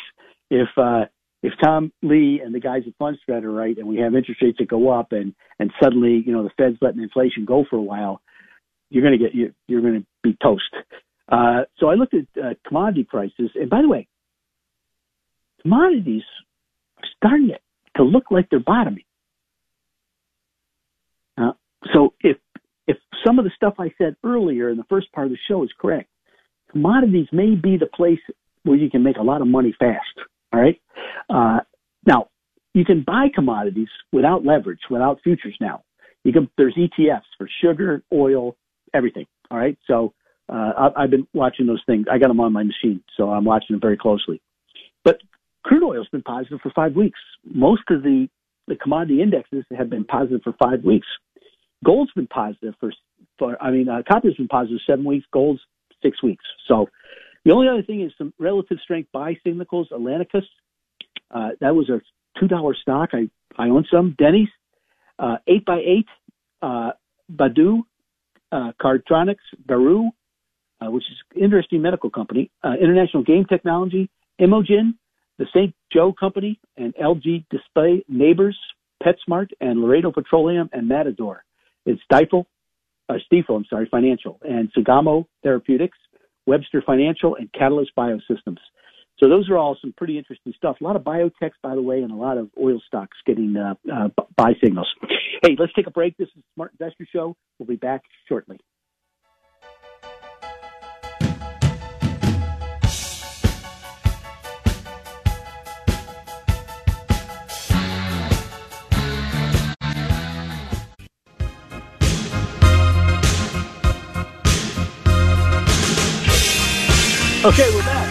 if uh, if Tom Lee and the guys at Fundstrat are right, and we have interest rates that go up, and and suddenly you know the Fed's letting inflation go for a while, you're going to get you, you're going to be toast. Uh, so I looked at uh, commodity prices, and by the way, commodities are starting to look like they're bottoming. Uh, so if if some of the stuff I said earlier in the first part of the show is correct, commodities may be the place where you can make a lot of money fast. All right. Uh, now you can buy commodities without leverage, without futures. Now you can. There's ETFs for sugar, oil, everything. All right. So uh, I, I've been watching those things. I got them on my machine, so I'm watching them very closely. But crude oil's been positive for five weeks. Most of the the commodity indexes have been positive for five weeks. Gold's been positive for, for I mean, uh, copper's been positive seven weeks. Gold's six weeks. So the only other thing is some relative strength buy signals. Atlanticus, uh, that was a two dollar stock. I I own some. Denny's, uh, eight by eight, uh, Baidu, uh, Cardtronics, Baru, uh, which is an interesting medical company. Uh, International Game Technology, Imogen, the St. Joe Company, and LG Display, Nabors, PetSmart, and Laredo Petroleum and Matador. It's Stifel, uh, I'm sorry, Financial, and Sangamo Therapeutics, Webster Financial, and Catalyst Biosystems. So those are all some pretty interesting stuff. A lot of biotechs, by the way, and a lot of oil stocks getting uh, uh, buy signals. Hey, let's take a break. This is Smart Investor Show. We'll be back shortly. Okay, we're back.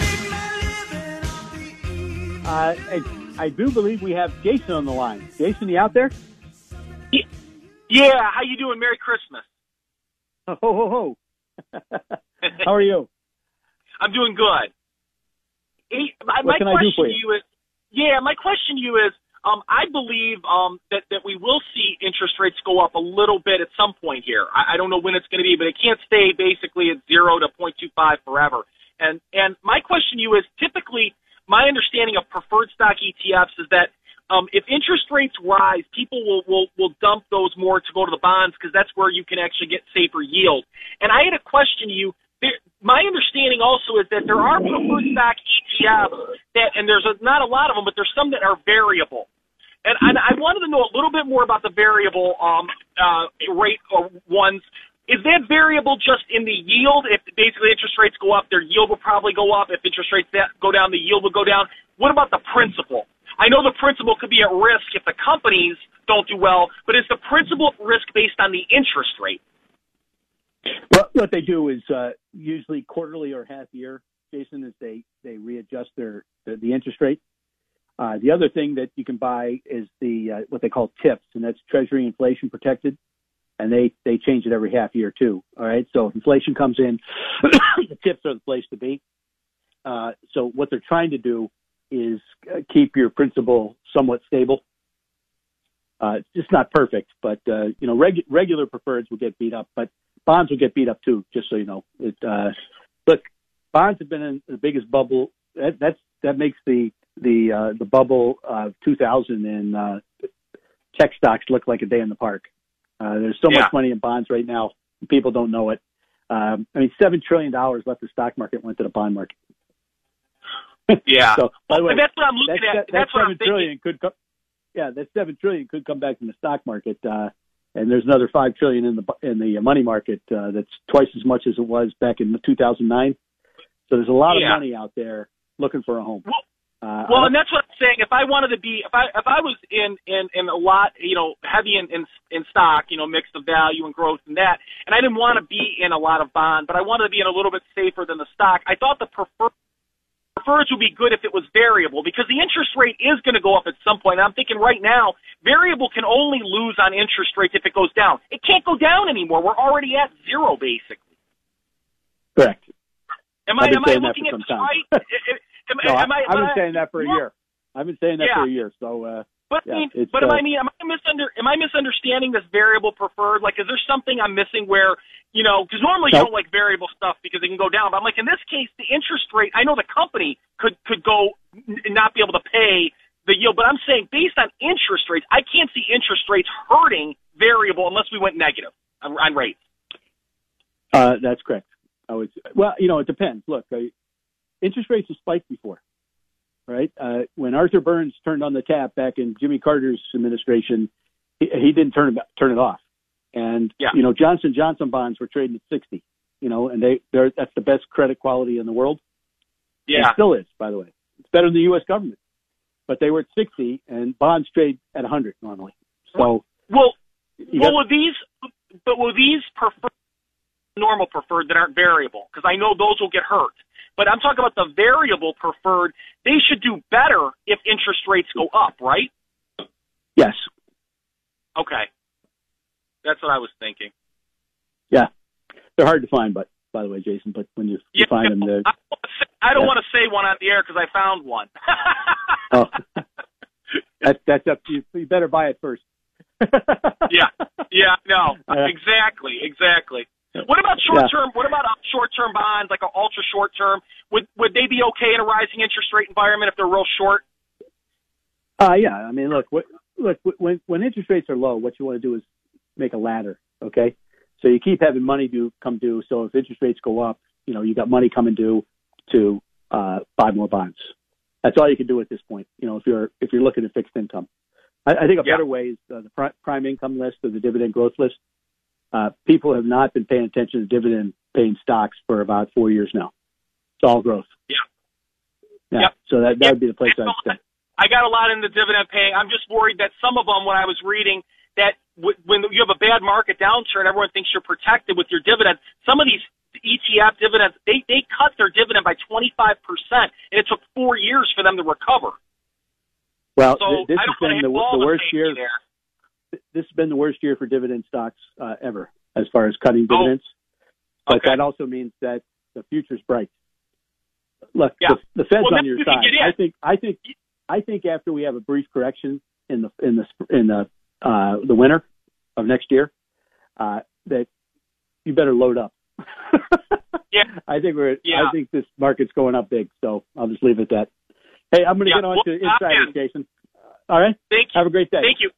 Uh, I, I do believe we have Jason on the line. Jason, you out there? Yeah, how you doing? Merry Christmas. Ho ho ho! How are you? I'm doing good. Hey, my, What my can I do question for to you? you is, yeah, my question to you is, um, I believe um, that that we will see interest rates go up a little bit at some point here. I, I don't know when it's going to be, but it can't stay basically at zero to 0.25 forever. And and my question to you is, typically, my understanding of preferred stock ETFs is that um, if interest rates rise, people will, will, will dump those more to go to the bonds because that's where you can actually get safer yield. And I had a question to you. My understanding also is that there are preferred stock ETFs that, and there's a, not a lot of them, but there's some that are variable. And, and I wanted to know a little bit more about the variable um, uh, rate or ones. Is that variable just in the yield? If basically interest rates go up, their yield will probably go up. If interest rates go down, the yield will go down. What about the principal? I know the principal could be at risk if the companies don't do well, but is the principal at risk based on the interest rate? What, what they do is uh, usually quarterly or half year, Jason, is they, they readjust their the, the interest rate. Uh, the other thing that you can buy is the uh, what they call TIPS, and that's Treasury Inflation Protected, and they they change it every half year too. All right, so if inflation comes in, the TIPS are the place to be. Uh, so what they're trying to do is uh, keep your principal somewhat stable. Uh, it's just not perfect, but uh, you know reg- regular preferreds will get beat up, but bonds will get beat up too. Just so you know, it, uh, look, bonds have been in the biggest bubble. That, that's that makes the the uh, the bubble of 2000 and uh, tech stocks look like a day in the park. Uh, there's so Yeah. much money in bonds right now, people don't know it. Um, I mean, seven trillion dollars left the stock market went to the bond market. Yeah. So, by the way, that's what I'm looking that, at. that, That's that what I'm seven thinking. could come. Yeah, that seven trillion could come back in the stock market, uh, and there's another five trillion in the in the money market uh, that's twice as much as it was back in 2009. So there's a lot Yeah. of money out there looking for a home. Well- Uh, Well, and that's what I'm saying. If I wanted to be, if I if I was in in in a lot, you know, heavy in in, in stock, you know, mix of value and growth and that, and I didn't want to be in a lot of bond, but I wanted to be in a little bit safer than the stock. I thought the preferred preferreds would be good if it was variable because the interest rate is going to go up at some point. And I'm thinking right now, variable can only lose on interest rates if it goes down. It can't go down anymore. We're already at zero basically. correct. Am I am I looking at this right? Am, No, I, am I, I've been saying that for a year. I've been saying that Yeah. for a year. So uh, But Yeah, I mean, but am uh, I mean, am I misunder, am I misunderstanding this variable preferred? Like, is there something I'm missing where, you know, because normally you don't like variable stuff because it can go down. But I'm like, in this case, the interest rate. I know the company could could go n- not be able to pay the yield, but I'm saying based on interest rates, I can't see interest rates hurting variable unless we went negative on, on rates. Uh, that's correct. I would. Well, you know, it depends. Look, uh, interest rates have spiked before, right? Uh, when Arthur Burns turned on the tap back in Jimmy Carter's administration, he, he didn't turn turn it off. And Yeah. you know, Johnson Johnson bonds were trading at sixty. You know, and they they're that's the best credit quality in the world. Yeah. It still is, by the way. It's better than the U.S. government. But they were at 60, and bonds trade at 100 normally. So, Well, well, got- will these, but will these preferred, normal preferred that aren't variable? Because I know those will get hurt. But I'm talking about the variable preferred. They should do better if interest rates go up, right? yes. Okay. That's what I was thinking. Yeah. They're hard to find, but by the way, Jason, but when you, you Yeah, find them, they're, I don't wanna say- I don't Yeah. want to say one on the air because I found one. oh, that, that's up to you. You better buy it first. yeah, yeah, no, exactly, exactly. What about short term? What about short term bonds, like an ultra short term? Would would they be okay in a rising interest rate environment if they're real short? Uh, yeah. I mean, look, what, look, when, when interest rates are low, what you want to do is make a ladder. Okay. So you keep having money due come due. So if interest rates go up, you know, you got money coming due to, uh, buy more bonds. That's all you can do at this point. You know, if you're, if you're looking at fixed income, I, I think a Yeah. better way is uh, the pri- prime income list or the dividend growth list. Uh, people have not been paying attention to dividend paying stocks for about four years now. It's all growth. Yeah. Yeah. Yep. So that, that would be the place I'd stay. I got a lot in the dividend paying. I'm just worried that some of them, when I was reading, that w- when you have a bad market downturn, everyone thinks you're protected with your dividend. Some of these ETF dividends, they they cut their dividend by 25 percent, and it took four years for them to recover. Well, So this has been the, the the worst year. there. This has been the worst year for dividend stocks uh, ever, as far as cutting Oh, dividends. But that also means that the future's bright. Look, Yeah. the, the Fed's Well, on your side. I think. I think. I think after we have a brief correction in the in the in the uh, the winter of next year, uh, that you better load up. Yeah. I think we're. Yeah. I think this market's going up big. So I'll just leave it at that. Hey, I'm going to Yeah, get on well, to I'm insiders. Jason. All right. Thank you. Have a great day. Thank you.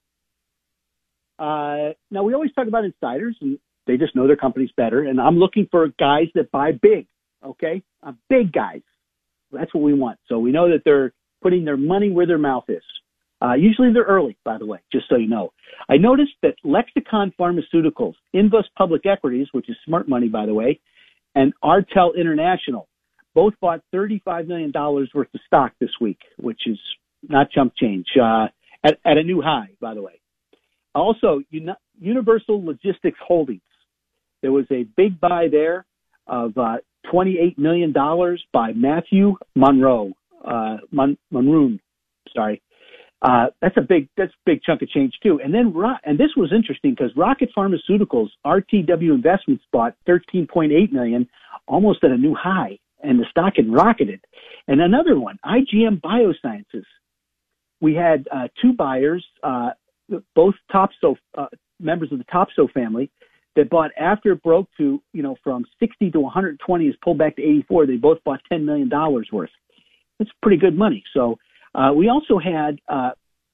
Uh, now we always talk about insiders, and they just know their companies better. And I'm looking for guys that buy big. Okay, uh, big guys. That's what we want. So we know that they're putting their money where their mouth is. Uh, usually they're early, by the way, just so you know. I noticed that Lexicon Pharmaceuticals, Invus Public Equities, which is smart money, by the way, and Artal International both bought $35 million worth of stock this week, which is not chump change, uh, at, at a new high, by the way. Also, Universal Logistics Holdings. There was a big buy there of uh, $28 million by Matthew Monroe, uh, Mon- Moroun, sorry. Uh, that's a big, that's a big chunk of change too. And then, and this was interesting because Rocket Pharmaceuticals, RTW Investments bought 13.8 million, almost at a new high, and the stock had rocketed. And another one, IGM Biosciences. We had uh, two buyers, uh, both Topsøe uh, members of the Topsøe family, that bought after it broke to you know from 60 to 120 is pulled back to 84. They both bought 10 million dollars worth. That's pretty good money. So uh, we also had uh,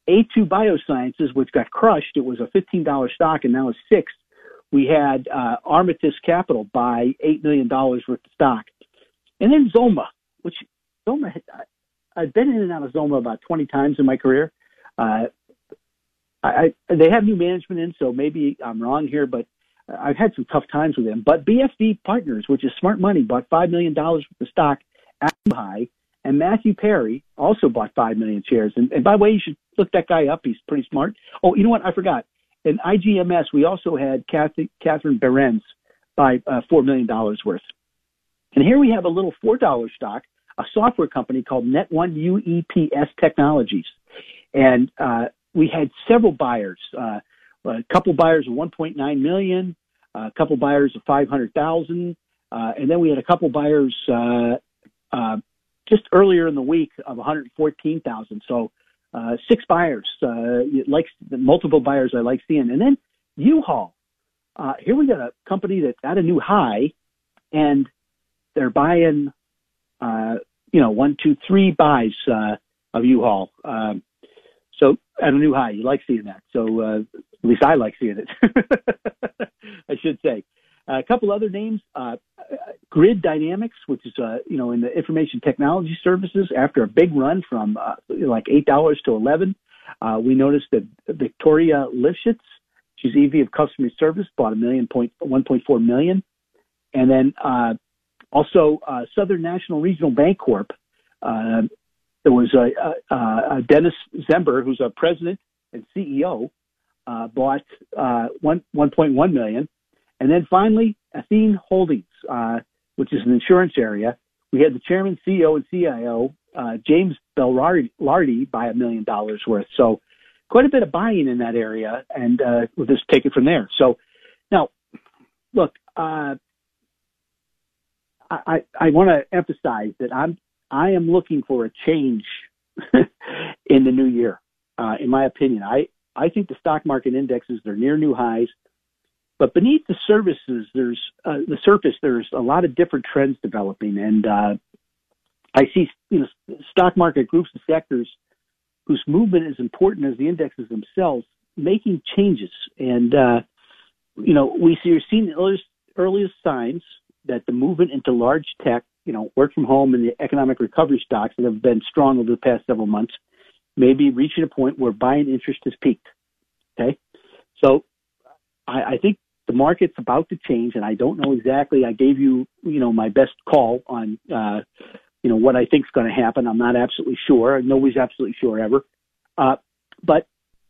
A2 Biosciences, which got crushed. It was a $15 stock and now it's six. We had uh, Capital buy $8 million worth of stock. And then XOMA, which XOMA, I've been in and out of XOMA about 20 times in my career. Uh, I, I, they have new management in, so maybe I'm wrong here, but I've had some tough times with them. But BVF Partners, which is smart money, bought $5 million worth of stock at high. And Matthew Perry also bought 5 million shares. And, and by the way, you should look that guy up. He's pretty smart. Oh, you know what? I forgot. In IGMS, we also had Kathy, Catherine Behrens buy uh, $4 million worth. And here we have a little $4 stock, a software company called Net1 UEPS Technologies. And uh, we had several buyers, uh, a couple buyers of 1.9 million, a couple buyers of 500,000, uh, and then we had a couple buyers uh, uh, just earlier in the week of 114,000. So uh, six buyers, uh, like multiple buyers I like seeing, and then U-Haul. Uh, here we got a company that's at a new high, and they're buying, uh, you know, one, two, three buys uh, of U-Haul. Um, so at a new high, you like seeing that. So uh, at least I like seeing it. I should say. Uh, a couple other names: uh, Grid Dynamics, which is uh, you know in the information technology services. After a big run from uh, like eight dollars to eleven, uh, we noticed that Victoria Lifshitz, she's EV of Customer Service, bought a million point one point four million, and then uh, also uh, Southern National Regional Bank Corp Uh, there was a, a, a Dennis Zember, who's a president and CEO, uh, bought uh, one 1.1 million, and then finally Athene Holdings, uh, which is an insurance area. We had the chairman, CEO, and CIO uh, James Belardi buy a million dollars worth. So quite a bit of buying in that area, and uh, we'll just take it from there. So now, look, uh, I, I want to emphasize that I'm I am looking for a change in the new year. Uh, in my opinion, I I think the stock market indexes they're near new highs, but beneath the services, there's uh, the surface. There's a lot of different trends developing, and uh, I see you know stock market groups and sectors whose movement is important as the indexes themselves making changes, and uh, you know we see we're seeing the earliest, earliest signs that the movement into large tech, you know, work from home and the economic recovery stocks that have been strong over the past several months may be reaching a point where buying interest has peaked. Okay. So I, I think the market's about to change and I don't know exactly. I gave you, you know, my best call on, uh, you know, what I think is going to happen. I'm not absolutely sure. Nobody's absolutely sure ever. Uh, but,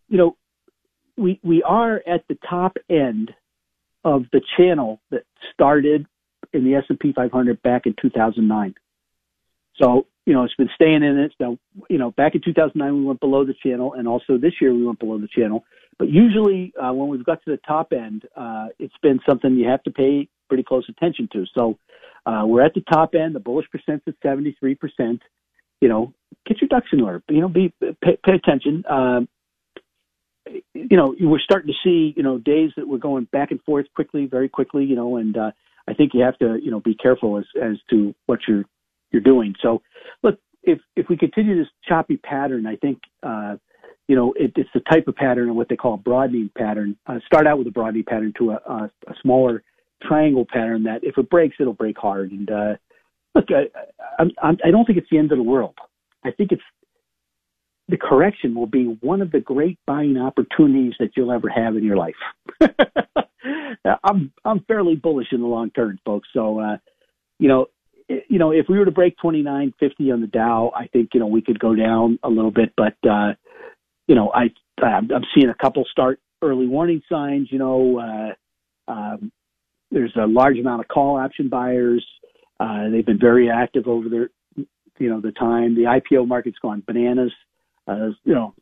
you know, we, we are at the top end of the channel that started in the S&P 500 back in 2009. So, you know, it's been staying in it. So, you know, back in 2009, we went below the channel, and also this year we went below the channel. But usually, uh, when we've got to the top end, uh, it's been something you have to pay pretty close attention to. So, uh, we're at the top end. The bullish percent is 73%. You know, get your ducks in order. You know, be pay, pay attention. Um, you know, we're starting to see, you know, days that we're going back and forth quickly, very quickly, you know, and uh, I think you have to, you know, be careful as as to what you're you're doing. So, look, if if we continue this choppy pattern, I think, uh, you know, it, it's the type of pattern of what they call a broadening pattern. Uh, start out with a broadening pattern to a, a, a smaller triangle pattern that if it breaks, it'll break hard. And uh, look, I, I, I don't think it's the end of the world. I think it's the correction will be one of the great buying opportunities that you'll ever have in your life. I'm I'm fairly bullish in the long term, folks. So, uh, you know, you know, if we were to break 2950 on the Dow, I think you know we could go down a little bit, but uh, you know, I I'm seeing a couple start early warning signs. You know, uh, um, there's a large amount of call option buyers. Uh, they've been very active over their, you know, the time. The IPO market's gone bananas. Uh, you know,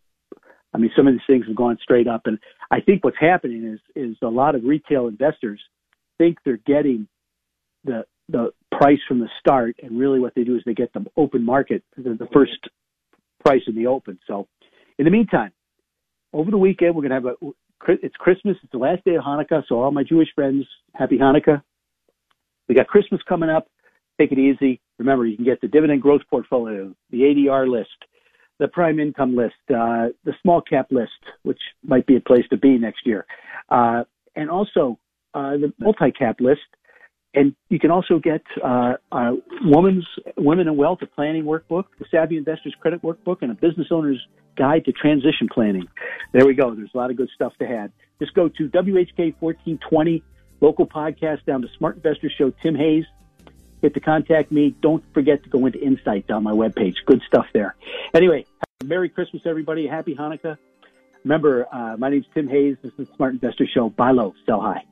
I mean, some of these things have gone straight up, and I think what's happening is is a lot of retail investors think they're getting the the price from the start, and really what they do is they get the open market, the, the first price in the open. So, in the meantime, over the weekend we're going to have a it's Christmas. It's the last day of Hanukkah. So all my Jewish friends, happy Hanukkah. We got Christmas coming up. Take it easy. Remember, you can get the dividend growth portfolio, the ADR list, the prime income list, uh, the small cap list, which might be a place to be next year, uh, and also uh, the multi cap list and you can also get uh, woman's women and wealth a planning workbook, the Savvy Investors Credit Workbook, and a business owner's guide to transition planning. There we go. There's a lot of good stuff to add. Just go to WHK 1420 local podcast down to Smart Investors Show. Tim Hayes. Hit the contact me. Don't forget to go into Insights on my webpage. Good stuff there. Anyway, Merry Christmas, everybody. Happy Hanukkah. Remember, uh, my name's Tim Hayes. This is the Smart Investor Show. Buy low, sell high.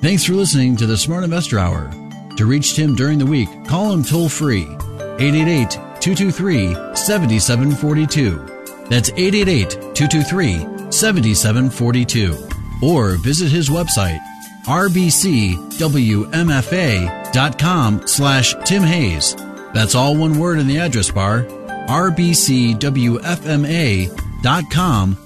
Thanks for listening to the Smart Investor Hour. To reach Tim during the week, call him toll free 888 223 7742. That's 888 223 7742. Or visit his website rbcwmfa.com slash Tim Hayes. That's all one word in the address bar rbcwfma.com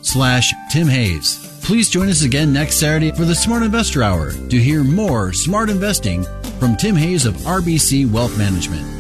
slash Tim Hayes. Please join us again next Saturday for the Smart Investor Hour to hear more smart investing from Tim Hayes of RBC Wealth Management.